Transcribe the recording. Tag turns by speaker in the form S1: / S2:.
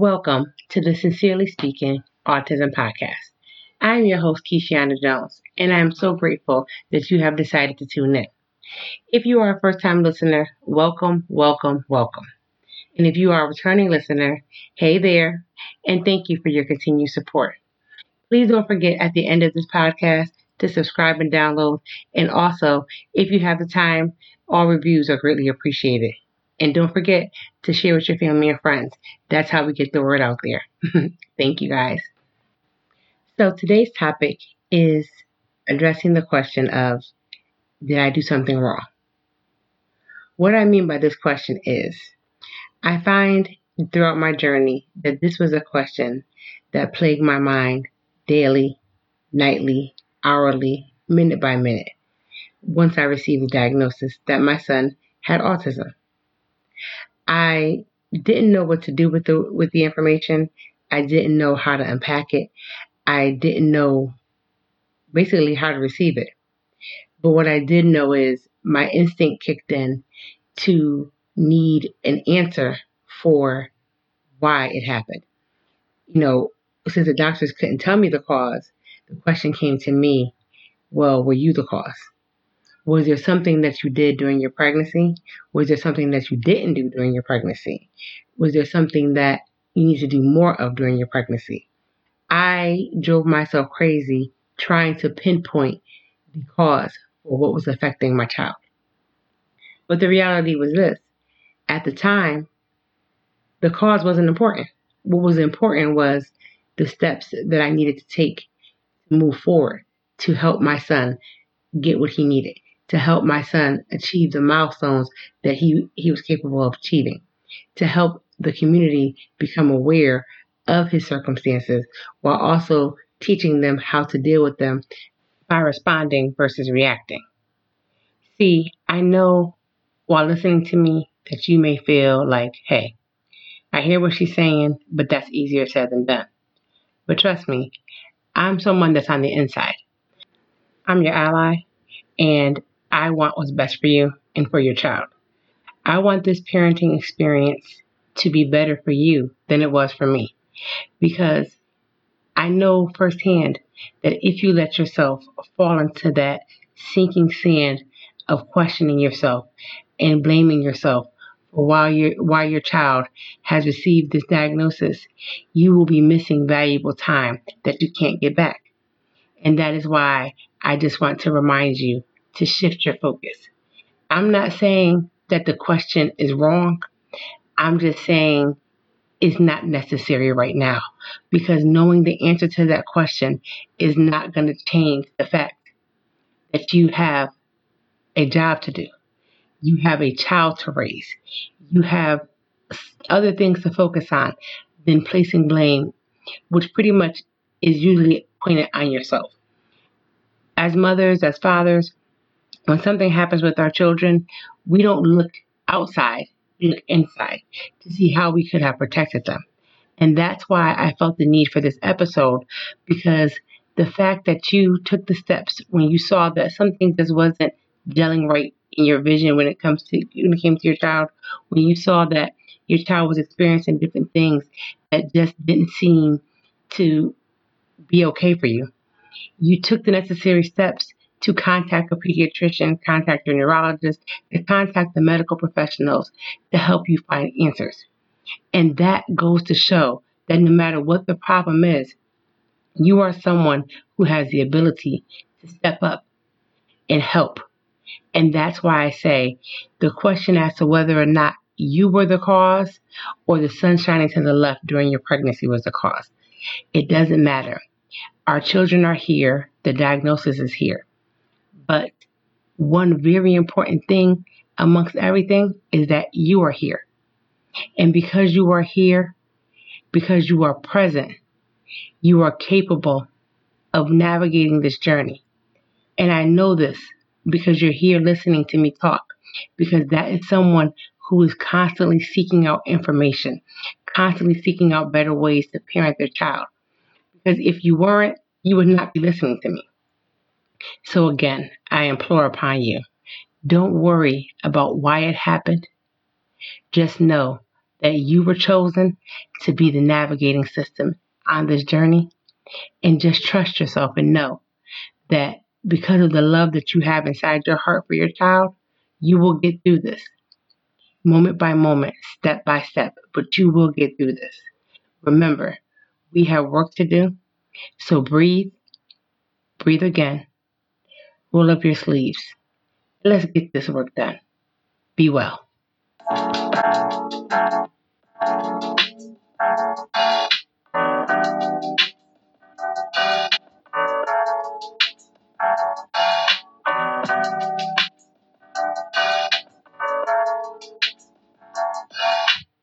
S1: Welcome to the Sincerely Speaking Autism Podcast. I'm your host, Keishiana Jones, and I am so grateful that you have decided to tune in. If you are a first time listener, welcome, welcome, welcome. And if you are a returning listener, hey there, and thank you for your continued support. Please don't forget at the end of this podcast to subscribe and download. And also, if you have the time, all reviews are greatly appreciated. And don't forget to share with your family and friends. That's how we get the word out there. Thank you guys. So today's topic is addressing the question of Did I do something wrong? What I mean by this question is I find throughout my journey that this was a question that plagued my mind daily, nightly, hourly, minute by minute once I received the diagnosis that my son had autism. I didn't know what to do with the with the information. I didn't know how to unpack it. I didn't know basically how to receive it. But what I did know is my instinct kicked in to need an answer for why it happened. You know, since the doctors couldn't tell me the cause, the question came to me, well, were you the cause? Was there something that you did during your pregnancy? Was there something that you didn't do during your pregnancy? Was there something that you need to do more of during your pregnancy? I drove myself crazy trying to pinpoint the cause for what was affecting my child. But the reality was this at the time, the cause wasn't important. What was important was the steps that I needed to take to move forward to help my son get what he needed to help my son achieve the milestones that he, he was capable of achieving, to help the community become aware of his circumstances while also teaching them how to deal with them by responding versus reacting. See, I know while listening to me that you may feel like, hey, I hear what she's saying, but that's easier said than done. But trust me, I'm someone that's on the inside. I'm your ally, and I want what's best for you and for your child. I want this parenting experience to be better for you than it was for me because I know firsthand that if you let yourself fall into that sinking sand of questioning yourself and blaming yourself for why your why your child has received this diagnosis, you will be missing valuable time that you can't get back. And that is why I just want to remind you to shift your focus. I'm not saying that the question is wrong. I'm just saying it's not necessary right now because knowing the answer to that question is not going to change the fact that you have a job to do. You have a child to raise. You have other things to focus on than placing blame, which pretty much is usually pointed on yourself. As mothers, as fathers, when something happens with our children, we don't look outside, we look inside to see how we could have protected them. And that's why I felt the need for this episode because the fact that you took the steps when you saw that something just wasn't gelling right in your vision when it comes to when it came to your child, when you saw that your child was experiencing different things that just didn't seem to be okay for you. You took the necessary steps to contact a pediatrician, contact your neurologist, to contact the medical professionals to help you find answers. And that goes to show that no matter what the problem is, you are someone who has the ability to step up and help. And that's why I say the question as to whether or not you were the cause or the sun shining to the left during your pregnancy was the cause. It doesn't matter. Our children are here. The diagnosis is here. But one very important thing amongst everything is that you are here. And because you are here, because you are present, you are capable of navigating this journey. And I know this because you're here listening to me talk, because that is someone who is constantly seeking out information, constantly seeking out better ways to parent their child. Because if you weren't, you would not be listening to me. So again, I implore upon you don't worry about why it happened. Just know that you were chosen to be the navigating system on this journey. And just trust yourself and know that because of the love that you have inside your heart for your child, you will get through this moment by moment, step by step, but you will get through this. Remember, we have work to do. So breathe, breathe again, roll up your sleeves. Let's get this work done. Be well.